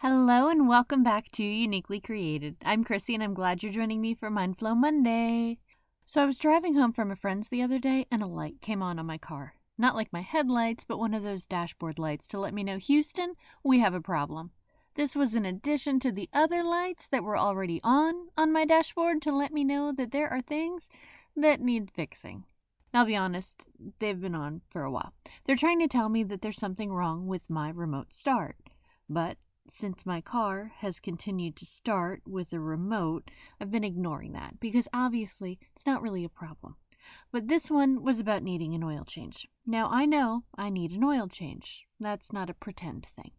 Hello and welcome back to Uniquely Created. I'm Chrissy and I'm glad you're joining me for Mindflow Monday. So, I was driving home from a friend's the other day and a light came on on my car. Not like my headlights, but one of those dashboard lights to let me know, Houston, we have a problem. This was in addition to the other lights that were already on on my dashboard to let me know that there are things that need fixing. I'll be honest, they've been on for a while. They're trying to tell me that there's something wrong with my remote start. But since my car has continued to start with a remote, I've been ignoring that because obviously it's not really a problem. But this one was about needing an oil change. Now I know I need an oil change. That's not a pretend thing.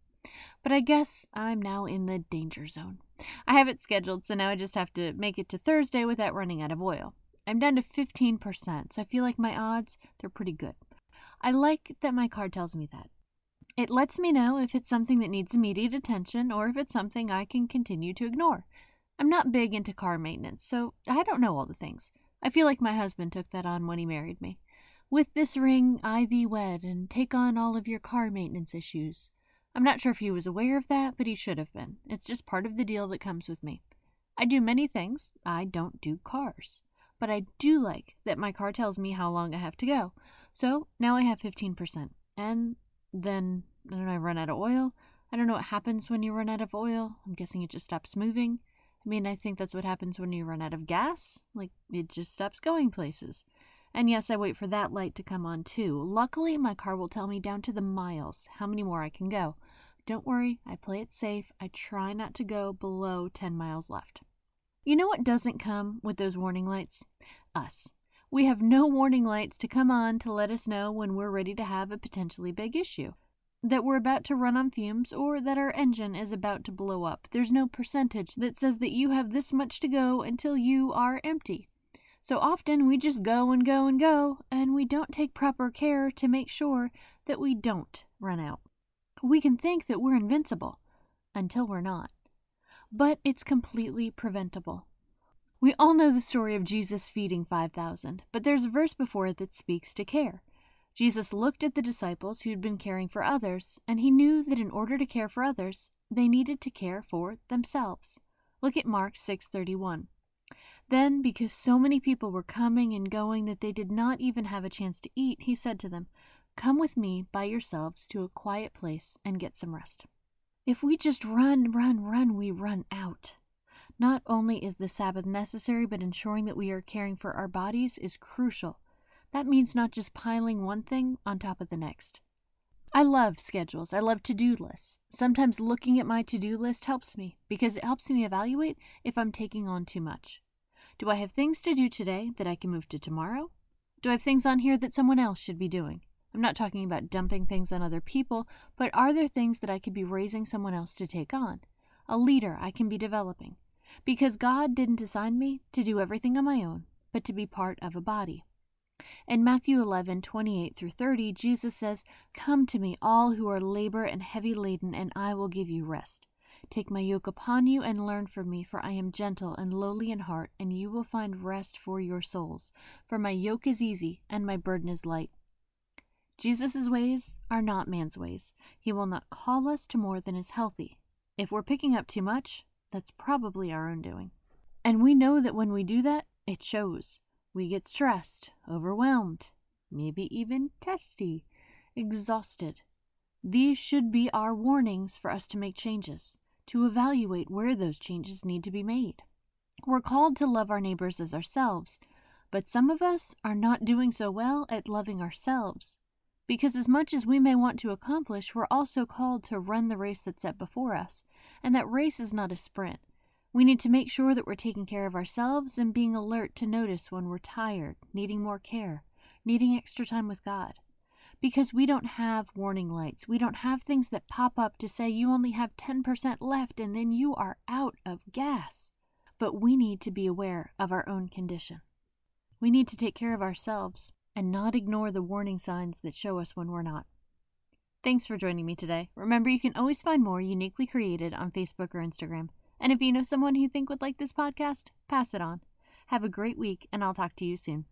But I guess I'm now in the danger zone. I have it scheduled, so now I just have to make it to Thursday without running out of oil. I'm down to 15%, so I feel like my odds, they're pretty good. I like that my car tells me that. It lets me know if it's something that needs immediate attention or if it's something I can continue to ignore. I'm not big into car maintenance, so I don't know all the things. I feel like my husband took that on when he married me. With this ring, I thee wed, and take on all of your car maintenance issues. I'm not sure if he was aware of that, but he should have been. It's just part of the deal that comes with me. I do many things. I don't do cars. But I do like that my car tells me how long I have to go. So now I have 15%. And then I don't know, I run out of oil. I don't know what happens when you run out of oil. I'm guessing it just stops moving. I mean, I think that's what happens when you run out of gas. Like, it just stops going places. And yes, I wait for that light to come on too. Luckily, my car will tell me down to the miles how many more I can go. Don't worry, I play it safe. I try not to go below 10 miles left. You know what doesn't come with those warning lights? Us. We have no warning lights to come on to let us know when we're ready to have a potentially big issue. That we're about to run on fumes or that our engine is about to blow up. There's no percentage that says that you have this much to go until you are empty. So often we just go and go and go, and we don't take proper care to make sure that we don't run out. We can think that we're invincible until we're not. But it's completely preventable. We all know the story of Jesus feeding 5,000, but there's a verse before it that speaks to care. Jesus looked at the disciples who'd been caring for others, and he knew that in order to care for others, they needed to care for themselves. Look at Mark 6:31. Then, because so many people were coming and going that they did not even have a chance to eat, he said to them, "Come with me by yourselves to a quiet place and get some rest." If we just run, run, run, we run out. Not only is the Sabbath necessary, but ensuring that we are caring for our bodies is crucial. That means not just piling one thing on top of the next. I love schedules. I love to do lists. Sometimes looking at my to do list helps me because it helps me evaluate if I'm taking on too much. Do I have things to do today that I can move to tomorrow? Do I have things on here that someone else should be doing? I'm not talking about dumping things on other people, but are there things that I could be raising someone else to take on? A leader I can be developing? because God didn't assign me to do everything on my own, but to be part of a body. In Matthew 11, 28 through 30, Jesus says, Come to me, all who are labor and heavy laden, and I will give you rest. Take my yoke upon you and learn from me, for I am gentle and lowly in heart, and you will find rest for your souls. For my yoke is easy and my burden is light. Jesus' ways are not man's ways. He will not call us to more than is healthy. If we're picking up too much, that's probably our own doing. And we know that when we do that, it shows. We get stressed, overwhelmed, maybe even testy, exhausted. These should be our warnings for us to make changes, to evaluate where those changes need to be made. We're called to love our neighbors as ourselves, but some of us are not doing so well at loving ourselves. Because as much as we may want to accomplish, we're also called to run the race that's set before us. And that race is not a sprint. We need to make sure that we're taking care of ourselves and being alert to notice when we're tired, needing more care, needing extra time with God. Because we don't have warning lights. We don't have things that pop up to say you only have 10% left and then you are out of gas. But we need to be aware of our own condition. We need to take care of ourselves and not ignore the warning signs that show us when we're not. Thanks for joining me today. Remember, you can always find more uniquely created on Facebook or Instagram. And if you know someone who you think would like this podcast, pass it on. Have a great week, and I'll talk to you soon.